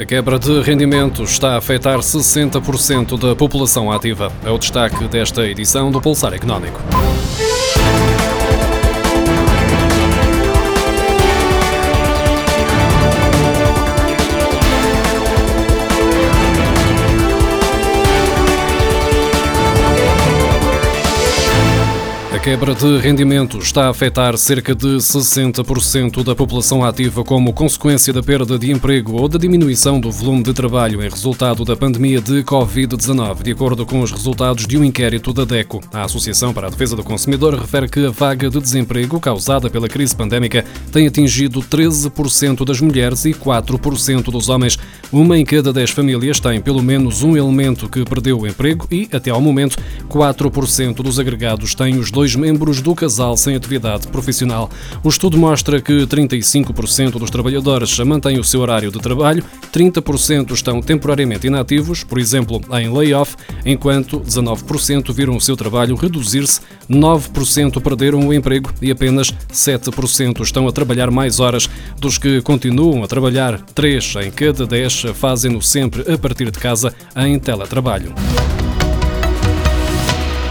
A quebra de rendimentos está a afetar 60% da população ativa. É o destaque desta edição do Pulsar Económico. A quebra de rendimentos está a afetar cerca de 60% da população ativa como consequência da perda de emprego ou da diminuição do volume de trabalho em resultado da pandemia de Covid-19, de acordo com os resultados de um inquérito da DECO. A Associação para a Defesa do Consumidor refere que a vaga de desemprego causada pela crise pandémica tem atingido 13% das mulheres e 4% dos homens. Uma em cada 10 famílias tem pelo menos um elemento que perdeu o emprego e, até ao momento, 4% dos agregados têm os dois membros do casal sem atividade profissional. O estudo mostra que 35% dos trabalhadores mantêm o seu horário de trabalho, 30% estão temporariamente inativos, por exemplo, em layoff, enquanto 19% viram o seu trabalho reduzir-se, 9% perderam o emprego e apenas 7% estão a trabalhar mais horas. Dos que continuam a trabalhar, 3 em cada 10 fazem-no sempre a partir de casa em teletrabalho.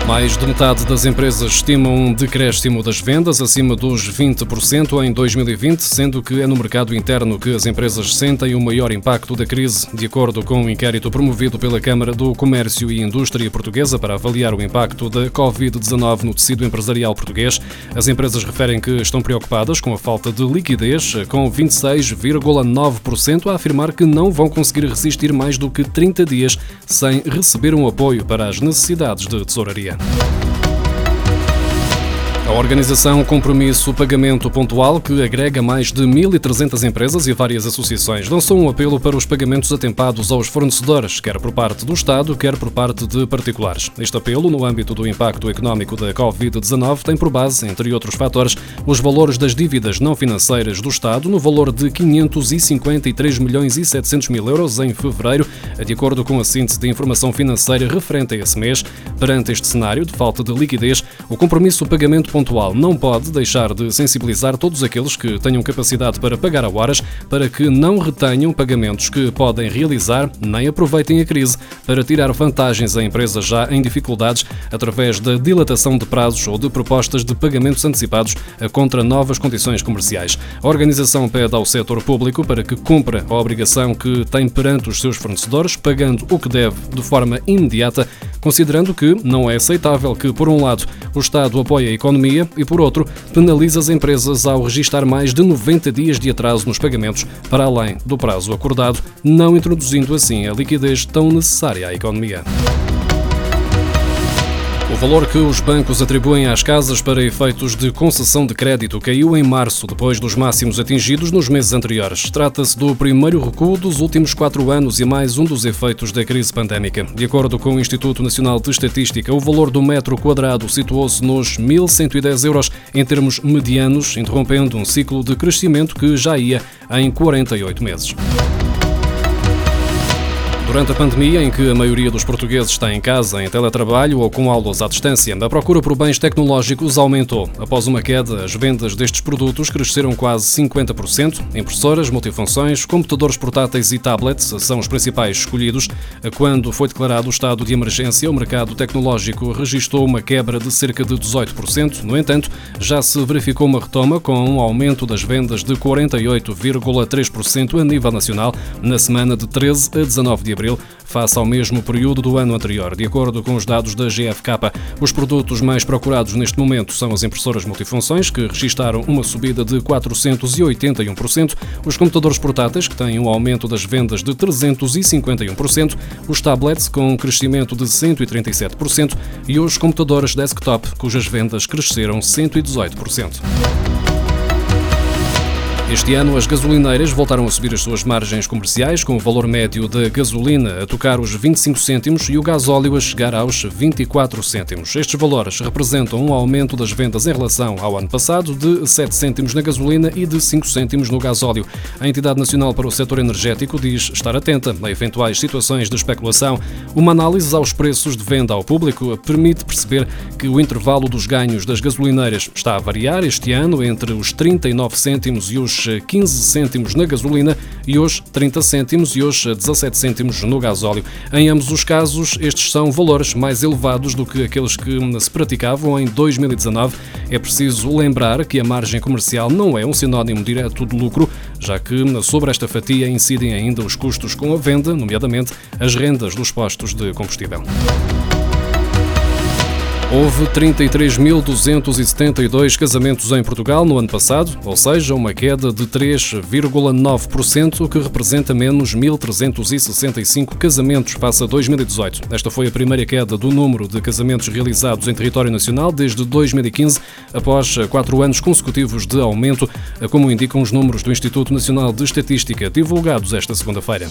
Mais de metade das empresas estimam um decréscimo das vendas acima dos 20% em 2020, sendo que é no mercado interno que as empresas sentem o maior impacto da crise, de acordo com um inquérito promovido pela Câmara do Comércio e Indústria Portuguesa para avaliar o impacto da Covid-19 no tecido empresarial português. As empresas referem que estão preocupadas com a falta de liquidez, com 26,9% a afirmar que não vão conseguir resistir mais do que 30 dias sem receber um apoio para as necessidades de tesouraria. Yeah. A organização Compromisso Pagamento Pontual, que agrega mais de 1.300 empresas e várias associações, lançou um apelo para os pagamentos atempados aos fornecedores, quer por parte do Estado, quer por parte de particulares. Este apelo, no âmbito do impacto económico da Covid-19, tem por base, entre outros fatores, os valores das dívidas não financeiras do Estado no valor de 553 milhões e 700 mil euros em fevereiro, de acordo com a síntese de informação financeira referente a esse mês. Perante este cenário de falta de liquidez, o Compromisso Pagamento pontual não pode deixar de sensibilizar todos aqueles que tenham capacidade para pagar a horas para que não retenham pagamentos que podem realizar nem aproveitem a crise para tirar vantagens a empresas já em dificuldades através da dilatação de prazos ou de propostas de pagamentos antecipados contra novas condições comerciais. A organização pede ao setor público para que cumpra a obrigação que tem perante os seus fornecedores, pagando o que deve de forma imediata, considerando que não é aceitável que, por um lado, o Estado apoie a economia e, por outro, penaliza as empresas ao registrar mais de 90 dias de atraso nos pagamentos para além do prazo acordado, não introduzindo assim a liquidez tão necessária à economia. O valor que os bancos atribuem às casas para efeitos de concessão de crédito caiu em março, depois dos máximos atingidos nos meses anteriores. Trata-se do primeiro recuo dos últimos quatro anos e mais um dos efeitos da crise pandémica. De acordo com o Instituto Nacional de Estatística, o valor do metro quadrado situou-se nos 1.110 euros em termos medianos, interrompendo um ciclo de crescimento que já ia em 48 meses. Durante a pandemia, em que a maioria dos portugueses está em casa, em teletrabalho ou com aulas à distância, a procura por bens tecnológicos aumentou. Após uma queda, as vendas destes produtos cresceram quase 50%. Impressoras, multifunções, computadores portáteis e tablets são os principais escolhidos. Quando foi declarado o estado de emergência, o mercado tecnológico registrou uma quebra de cerca de 18%. No entanto, já se verificou uma retoma com um aumento das vendas de 48,3% a nível nacional na semana de 13 a 19 de abril abril, face ao mesmo período do ano anterior. De acordo com os dados da GFK, os produtos mais procurados neste momento são as impressoras multifunções, que registaram uma subida de 481%, os computadores portáteis, que têm um aumento das vendas de 351%, os tablets, com um crescimento de 137%, e os computadores desktop, cujas vendas cresceram 118%. Este ano, as gasolineiras voltaram a subir as suas margens comerciais, com o valor médio da gasolina a tocar os 25 cêntimos e o gasóleo a chegar aos 24 cêntimos. Estes valores representam um aumento das vendas em relação ao ano passado de 7 cêntimos na gasolina e de 5 cêntimos no gasóleo. A Entidade Nacional para o Setor Energético diz estar atenta a eventuais situações de especulação. Uma análise aos preços de venda ao público permite perceber que o intervalo dos ganhos das gasolineiras está a variar este ano entre os 39 cêntimos e os os 15 cêntimos na gasolina e os 30 cêntimos e os 17 cêntimos no gasóleo. Em ambos os casos, estes são valores mais elevados do que aqueles que se praticavam em 2019. É preciso lembrar que a margem comercial não é um sinónimo direto de lucro, já que sobre esta fatia incidem ainda os custos com a venda, nomeadamente as rendas dos postos de combustível. Houve 33.272 casamentos em Portugal no ano passado, ou seja, uma queda de 3,9%, que representa menos 1.365 casamentos face a 2018. Esta foi a primeira queda do número de casamentos realizados em território nacional desde 2015, após quatro anos consecutivos de aumento, como indicam os números do Instituto Nacional de Estatística divulgados esta segunda-feira.